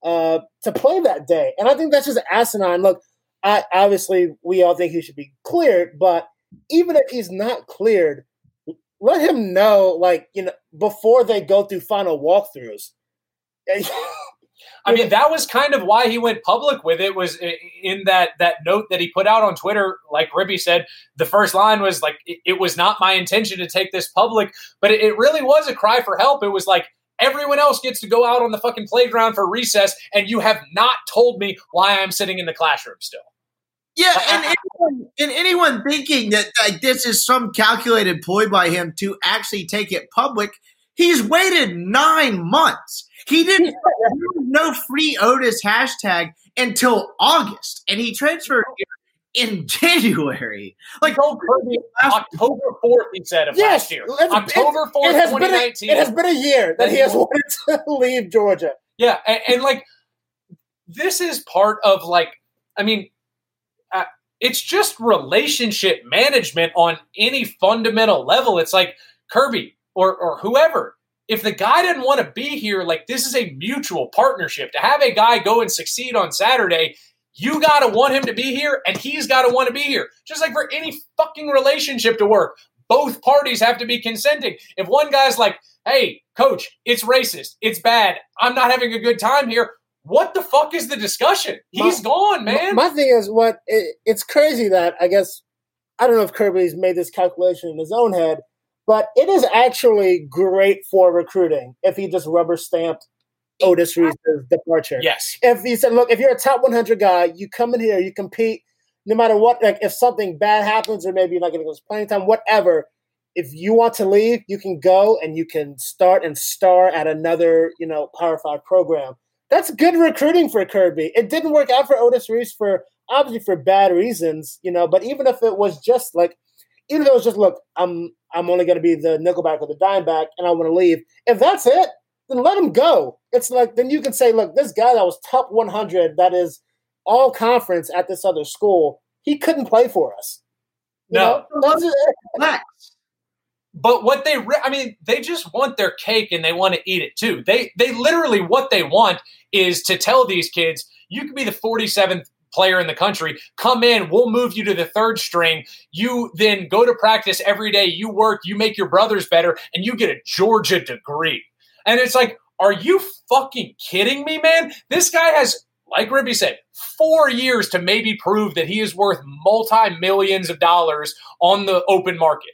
uh, to play that day. And I think that's just asinine. Look, I, obviously, we all think he should be cleared, but – even if he's not cleared, let him know, like, you know, before they go through final walkthroughs. <laughs> I mean, that was kind of why he went public with it. Was in that that note that he put out on Twitter. Like Ribby said, the first line was like, "It was not my intention to take this public," but it really was a cry for help. It was like everyone else gets to go out on the fucking playground for recess, and you have not told me why I'm sitting in the classroom still. Yeah, and anyone, and anyone thinking that like this is some calculated ploy by him to actually take it public, he's waited nine months. He didn't <laughs> no free Otis hashtag until August, and he transferred oh. in <laughs> January. Like October fourth, he said of yes, last year. October fourth, twenty nineteen. It has been a year that he has wanted <laughs> to leave Georgia. Yeah, and, and like this is part of like, I mean it's just relationship management on any fundamental level. It's like Kirby or, or whoever. If the guy didn't want to be here, like this is a mutual partnership. To have a guy go and succeed on Saturday, you got to want him to be here and he's got to want to be here. Just like for any fucking relationship to work, both parties have to be consenting. If one guy's like, hey, coach, it's racist, it's bad, I'm not having a good time here, what the fuck is the discussion? He's my, gone, man. My, thing is, what it, it's crazy that I guess I don't know if Kirby's made this calculation in his own head, but it is actually great for recruiting if he just rubber stamped Otis Reese's departure. Yes. If he said, look, if you're a top 100 guy, you come in here, you compete, no matter what, like if something bad happens or maybe you're not getting those playing time, whatever, if you want to leave, you can go and you can start and star at another, you know, Power Five program. That's good recruiting for Kirby. It didn't work out for Otis Reese for obviously for bad reasons, you know. But even if it was just like, even if it was just look, I'm I'm only going to be the nickelback or the dimeback, and I want to leave. If that's it, then let him go. It's like then you can say, look, this guy that was top 100, that is all conference at this other school, he couldn't play for us. You No. know? That's it. Flex. But what they, re- I mean, they just want their cake and they want to eat it too. They, they literally, what they want is to tell these kids, you can be the 47th player in the country. Come in, we'll move you to the third string. You then go to practice every day. You work, you make your brothers better, and you get a Georgia degree. And it's like, are you fucking kidding me, man? This guy has, like Ribby said, four years to maybe prove that he is worth multi millions of dollars on the open market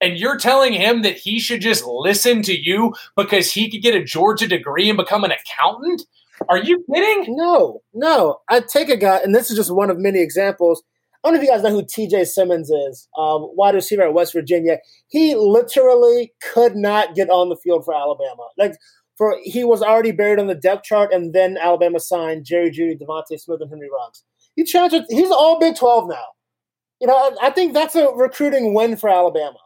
and you're telling him that he should just listen to you because he could get a Georgia degree and become an accountant? Are you kidding? No, no. I take a guy, and this is just one of many examples. I don't know if you guys know who TJ Simmons is, um, wide receiver at West Virginia. He literally could not get on the field for Alabama. Like, for he was already buried on the depth chart, and then Alabama signed Jerry Jeudy, DeVonta Smith, and Henry Ruggs. He transferred. He's all Big Twelve now. You know, I, I think that's a recruiting win for Alabama.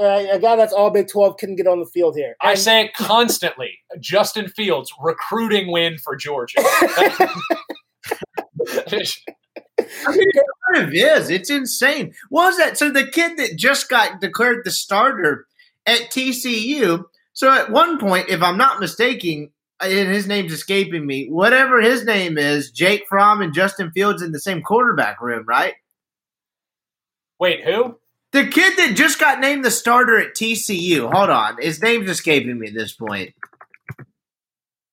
Uh, a guy that's all Big Twelve couldn't get on the field here. I say it constantly. Justin Fields, recruiting win for Georgia. I <laughs> mean, it kind of is. It's insane. What was that? So the kid that just got declared the starter at TCU. So at one point, if I'm not mistaken, and his name's escaping me, whatever his name is, Jake Fromm and Justin Fields in the same quarterback room, right? Wait, who? The kid that just got named the starter at TCU. Hold on, his name's escaping me at this point.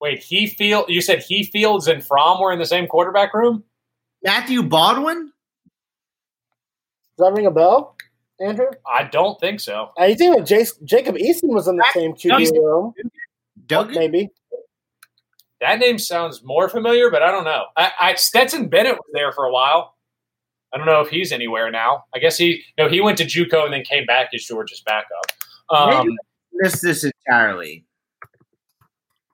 Wait, he field. You said he Fields and Fromm were in the same quarterback room. Matthew Baldwin. Does that ring a bell, Andrew? I don't think so. Uh, you think that Jace, Jacob Eason was in the same QB Eason. room? Duggan? Maybe. That name sounds more familiar, but I don't know. I, I Stetson Bennett was there for a while. I don't know if he's anywhere now. I guess he no, he went to JUCO and then came back as Georgia's backup. Um, missed this entirely.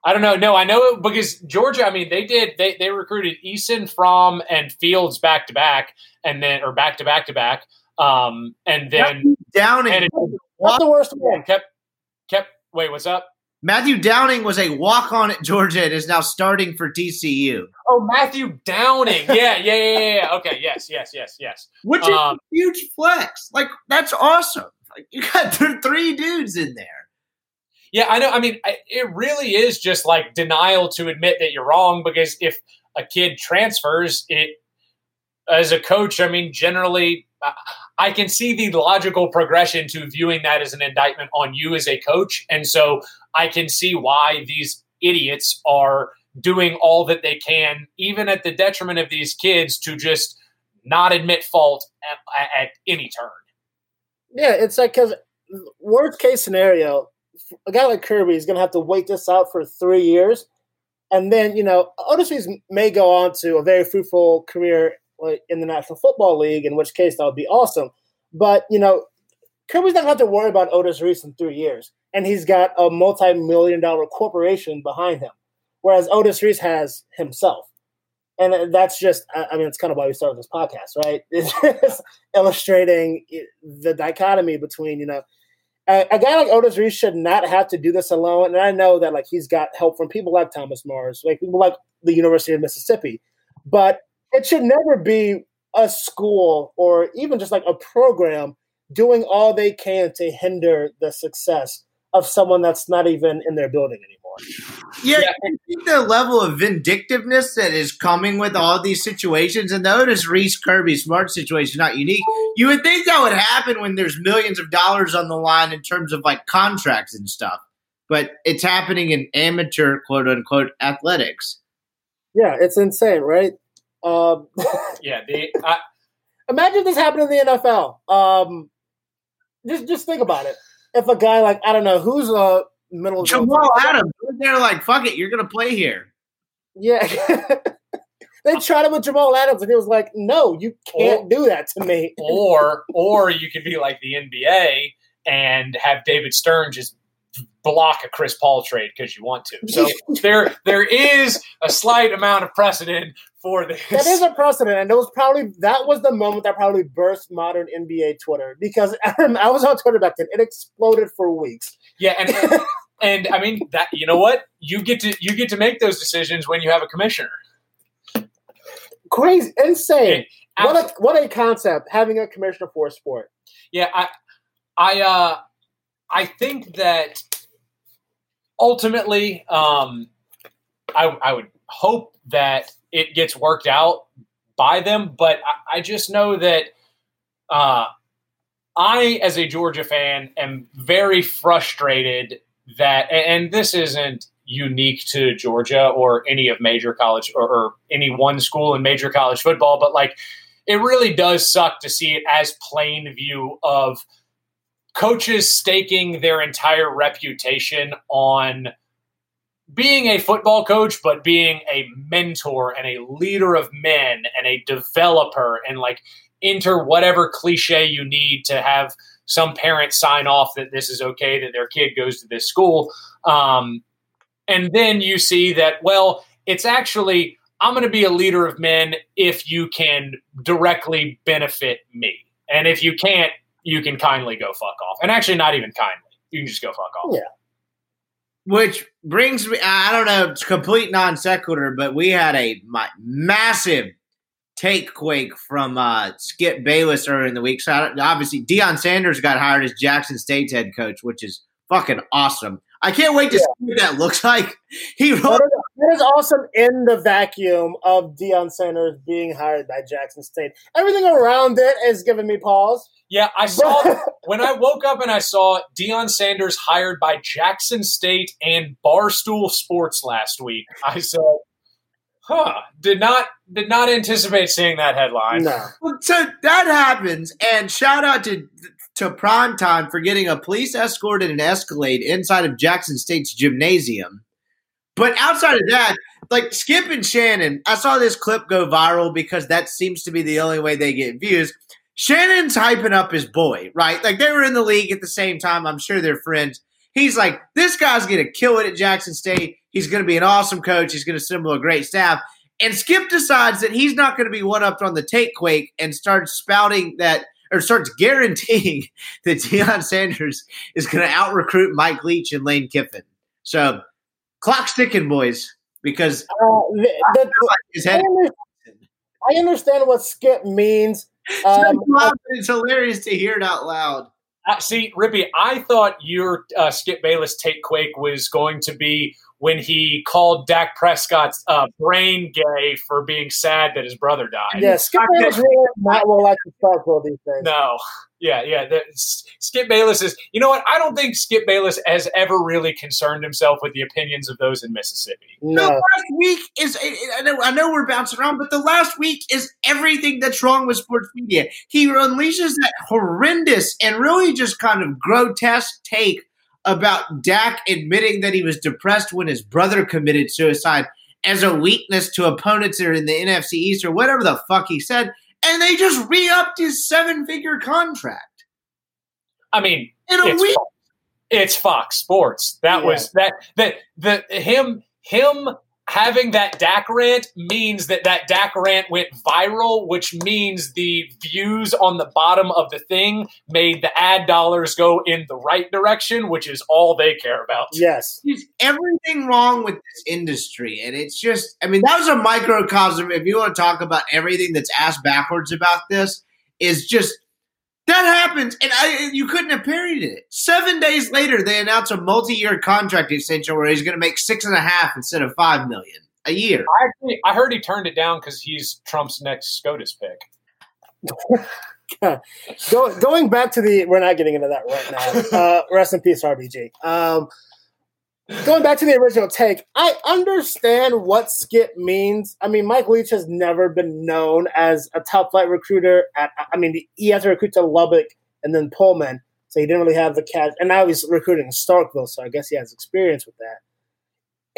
I don't know. No, I know it because Georgia. I mean, they did. They they recruited Eason, Fromm, and Fields back to back, and then or back to back to back, um, and then Downing. and it Not the worst one. kept kept. Wait, what's up? Matthew Downing was a walk on at Georgia and is now starting for TCU. Oh, Matthew Downing. Yeah, yeah, yeah, yeah. yeah. Okay, yes, yes, yes, yes. Which is Um, a huge flex. Like, that's awesome. Like, you got th- three dudes in there. Yeah, I know. I mean, I, it really is just like denial to admit that you're wrong because if a kid transfers, it as a coach, I mean, generally, I can see the logical progression to viewing that as an indictment on you as a coach, and so I can see why these idiots are doing all that they can, even at the detriment of these kids, to just not admit fault at, at any turn. Yeah, it's like because worst case scenario, a guy like Kirby is going to have to wait this out for three years, and then you know Otis Reese may go on to a very fruitful career in the National Football League, in which case that would be awesome. But you know, Kirby's not going to have to worry about Otis Reese in three years, and he's got a multi-million dollar corporation behind him, whereas Otis Reese has himself. And that's just, I mean, it's kind of why we started this podcast, right? <laughs> It's just illustrating the dichotomy between, you know, a, a guy like Otis Reese should not have to do this alone. And I know that, like, he's got help from people like Thomas Mars, like people like the University of Mississippi. But it should never be a school or even just like a program doing all they can to hinder the success of someone that's not even in their building anymore. Yeah, Yeah. I think the level of vindictiveness that is coming with all these situations, and the Otis Reese Kirby Smart situation not unique. You would think that would happen when there's millions of dollars on the line in terms of like contracts and stuff, but it's happening in amateur quote unquote athletics. Yeah, it's insane, right? Um, <laughs> Yeah, the I, imagine this happened in the NFL. Um, just just think about it. If a guy like I don't know who's a middle Jamal Adams, they're like, "Fuck it, you're gonna play here." yeah. <laughs> they tried it with Jamal Adams, and he was like, "No, you can't do that to me." or <laughs> or you could be like the NBA and have David Stern just block a Chris Paul trade because you want to. So <laughs> there there is a slight amount of precedent for this. That is a precedent, and it was probably that was the moment that probably burst modern NBA Twitter because <laughs> I was on Twitter back then. It exploded for weeks. Yeah, and <laughs> and I mean that you know what you get to you get to make those decisions when you have a commissioner. Crazy, insane. what a what a concept having a commissioner for a sport. Yeah, I I uh I think that ultimately, um, I, I would hope that it gets worked out by them, but I, I just know that uh, I, as a Georgia fan, am very frustrated that, and this isn't unique to Georgia or any of major college or, or any one school in major college football, but like it really does suck to see it as plain view of coaches staking their entire reputation on being a football coach, but being a mentor and a leader of men and a developer and like enter whatever cliche you need to have some parent sign off that this is okay that their kid goes to this school. Um, and then you see that, well, it's actually, I'm going to be a leader of men if you can directly benefit me. And if you can't, you can kindly go fuck off. And actually, not even kindly. You can just go fuck off. Yeah. Which brings me, I don't know, it's complete non sequitur, but we had a my, massive take quake from uh, Skip Bayless earlier in the week. So obviously, Deion Sanders got hired as Jackson State's head coach, which is fucking awesome. I can't wait to yeah. see what that looks like. <laughs> He wrote. That is awesome in the vacuum of Deion Sanders being hired by Jackson State. Everything around it is giving me pause. Yeah, I saw <laughs> when I woke up and I saw Deion Sanders hired by Jackson State and Barstool Sports last week. I said, "Huh." Did not did not anticipate seeing that headline. No. So that happens, and shout out to to prime time for getting a police escort and an Escalade inside of Jackson State's gymnasium. But outside of that, like Skip and Shannon, I saw this clip go viral because that seems to be the only way they get views. Shannon's hyping up his boy, right? Like they were in the league at the same time. I'm sure they're friends. He's like, this guy's going to kill it at Jackson State. He's going to be an awesome coach. He's going to assemble a great staff. And Skip decides that he's not going to be one up on the take quake and starts spouting that or starts guaranteeing <laughs> that Deion Sanders is going to out recruit Mike Leach and Lane Kiffin. So clock sticking, boys, because uh, the, the, I, I, understand, what skip means. Um, it's hilarious to hear it out loud. Uh, see, Rippy, I thought your uh, Skip Bayless take quake was going to be when he called Dak Prescott's uh, brain gay for being sad that his brother died. Yeah, Skip Bayless really <laughs> not well like to talk about these things. No, yeah, yeah. The, Skip Bayless is. You know what? I don't think Skip Bayless has ever really concerned himself with the opinions of those in Mississippi. No. The last week is. I know, I know we're bouncing around, but the last week is everything that's wrong with sports media. He unleashes that horrendous and really just kind of grotesque take about Dak admitting that he was depressed when his brother committed suicide as a weakness to opponents that are in the NFC East or whatever the fuck he said, and they just re-upped his seven-figure contract. I mean, in a it's week. Fox, it's Fox Sports. That yeah. was that that the him him having that Dak rant means that that Dak rant went viral, which means the views on the bottom of the thing made the ad dollars go in the right direction, which is all they care about. Yes. There's everything wrong with this industry. And it's just, I mean, that was a microcosm. If you want to talk about everything that's asked backwards about this, is just that happens, and I you couldn't have parried it. Seven days later, they announce a multi-year contract extension where he's going to make six and a half instead of five million a year. I, actually, I heard he turned it down because he's Trump's next SCOTUS pick. <laughs> Go, going back to the, we're not getting into that right now. <laughs> Uh, rest in peace, RBG. Um, going back to the original take, I understand what skip means. I mean, Mike Leach has never been known as a top flight recruiter. At, I mean, he had to recruit to Lubbock and then Pullman, so he didn't really have the cash. And now he's recruiting Starkville, so I guess he has experience with that.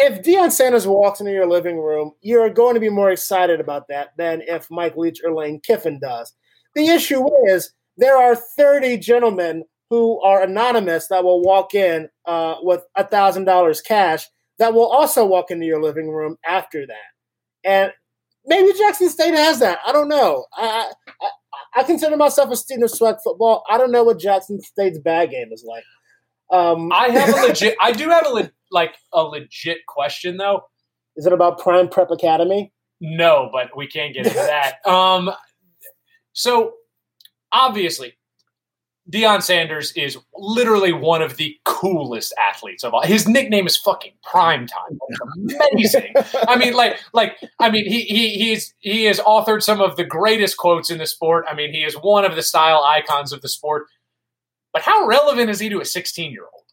If Deion Sanders walks into your living room, you're going to be more excited about that than if Mike Leach or Lane Kiffin does. The issue is there are 30 gentlemen who are anonymous that will walk in uh, with a thousand dollars cash that will also walk into your living room after that. And maybe Jackson State has that. I don't know. I I, I consider myself a student of SWAC football. I don't know what Jackson State's bad game is like. Um, I have a <laughs> legit. I do have a le- like a legit question though. Is it about Prime Prep Academy? No, but we can't get into that. <laughs> Um, so obviously, Deion Sanders is literally one of the coolest athletes of all. His nickname is fucking Prime Time. Amazing. I mean, like, like, I mean, he he he's he has authored some of the greatest quotes in the sport. I mean, he is one of the style icons of the sport. But how relevant is he to a 16 year old?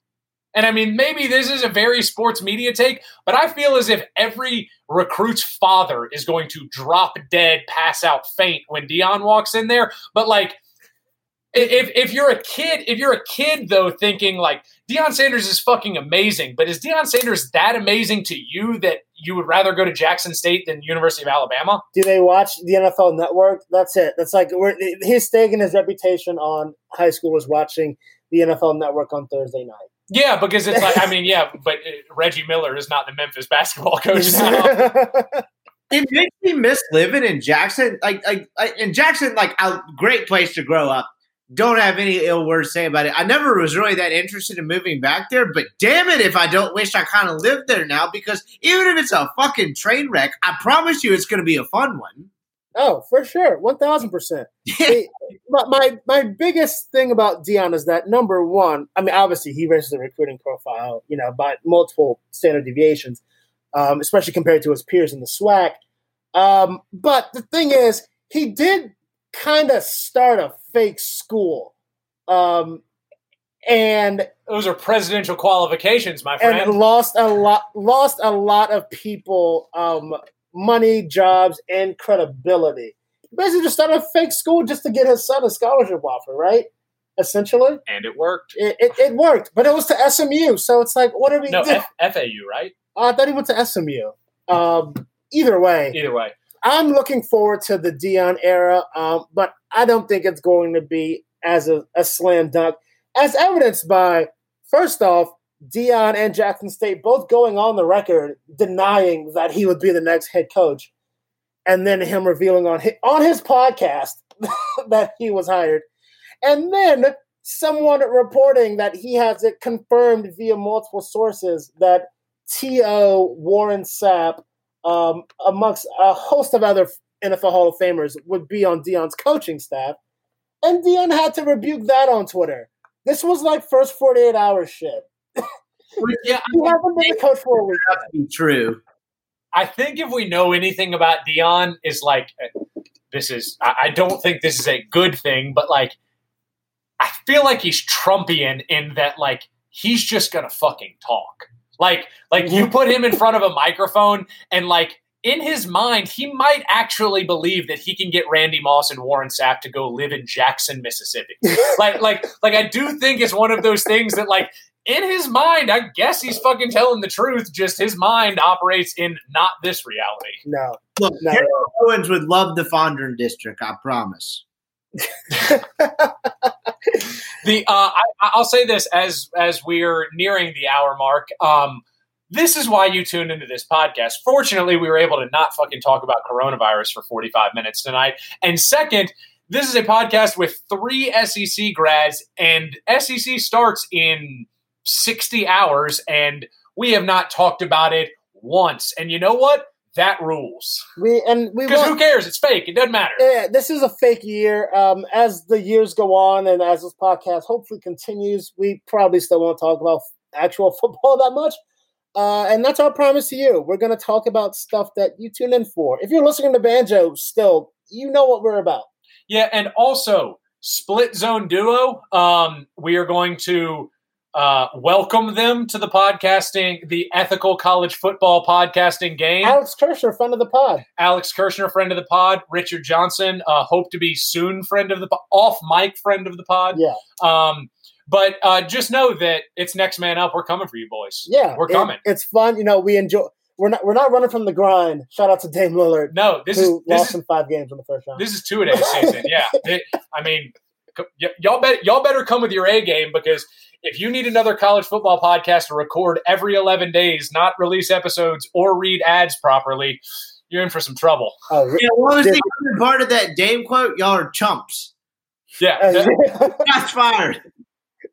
And I mean, maybe this is a very sports media take, but I feel as if every recruit's father is going to drop dead, pass out, faint when Deion walks in there. But like, if if you're a kid, if you're a kid though, thinking like Deion Sanders is fucking amazing, but is Deion Sanders that amazing to you that you would rather go to Jackson State than University of Alabama? Do they watch the NFL Network? That's it. That's like we're, he's staking his reputation on high schoolers watching the NFL Network on Thursday night. Yeah, because it's like I mean, yeah, <laughs> but uh, Reggie Miller is not the Memphis basketball coach now. <laughs> it makes me miss living in Jackson. Like, like, like in Jackson, like a great place to grow up. Don't have any ill words to say about it. I never was really that interested in moving back there, but damn it if I don't wish I kind of lived there now because even if it's a fucking train wreck, I promise you it's going to be a fun one. Oh, for sure, one thousand percent. <laughs> My my biggest thing about Deion is that number one, I mean, obviously he raises the recruiting profile, you know, by multiple standard deviations, um, especially compared to his peers in the SWAC. Um, but the thing is, he did kind of start a fake school, um, and those are presidential qualifications, my friend. and lost a lot, lost a lot of people um, money, jobs, and credibility. Basically, just started a fake school just to get his son a scholarship offer, right? Essentially, and it worked. it, it, it worked, but it was to SMU. So it's like, what are we No, doing? F- FAU, right? I thought he went to SMU. Um, either way, Either way. I'm looking forward to the Deion era, um, but I don't think it's going to be as a, a slam dunk, as evidenced by first off Deion and Jackson State both going on the record denying that he would be the next head coach, and then him revealing on his, on his podcast <laughs> that he was hired, and then someone reporting that he has it confirmed via multiple sources that T.O. Warren Sapp um, amongst a host of other NFL Hall of Famers, would be on Deion's coaching staff. And Deion had to rebuke that on Twitter. This was like first 48 hours shit. <laughs> Yeah, You haven't been the coach for a week. Be true. I think if we know anything about Deion, is like uh, this is. I, I don't think this is a good thing, but like I feel like he's Trumpian in that like he's just gonna fucking talk. Like like you put him in front of a microphone and like in his mind he might actually believe that he can get Randy Moss and Warren Sapp to go live in Jackson, Mississippi. <laughs> like like like I do think it's one of those things that like in his mind, I guess he's fucking telling the truth. Just his mind operates in not this reality. No. Look, No. Harold Owens would love the Fondren District. I promise. The uh, I, I'll say this as as we're nearing the hour mark. Um, this is why you tuned into this podcast. Fortunately, we were able to not fucking talk about coronavirus for 45 minutes tonight. And second, this is a podcast with three SEC grads, and SEC starts in 60 hours, and we have not talked about it once. And you know what? That rules. We and we Because who cares? It's fake. It doesn't matter. Yeah, this is a fake year. Um, as the years go on and as this podcast hopefully continues, we probably still won't talk about actual <laughs> football that much. Uh, and that's our promise to you. We're going to talk about stuff that you tune in for. If you're listening to Banjo still, you know what we're about. Yeah, and also split zone duo. Um, we are going to uh, welcome them to the podcasting, the ethical college football podcasting game. Alex Kirshner, friend of the pod. Alex Kirshner, friend of the pod. Richard Johnson, uh, hope to be soon friend of the po- off mic friend of the pod. Yeah. Um, but uh, just know that it's next man up. We're coming for you, boys. Yeah, we're it- coming. it's fun. You know, we enjoy. We're not. We're not running from the grind. Shout out to Dame Lillard, no, this is this lost is in five games in the first round. this is two a day season. Yeah, <laughs> It- I mean, y- y'all bet y'all better come with your A game because if you need another college football podcast to record every 11 days, not release episodes or read ads properly, you're in for some trouble. Uh, Yeah, what was the other part of that Dame quote? Y'all are chumps. Yeah, uh, that- <laughs> fired.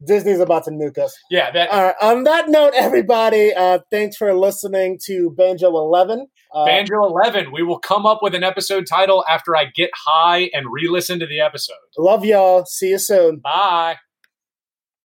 Disney's about to nuke us. yeah. That All right. On that note, everybody, uh, thanks for listening to Banjo Eleven. Uh, Banjo 11. We will come up with an episode title after I get high and re-listen to the episode. love y'all. See you soon. Bye.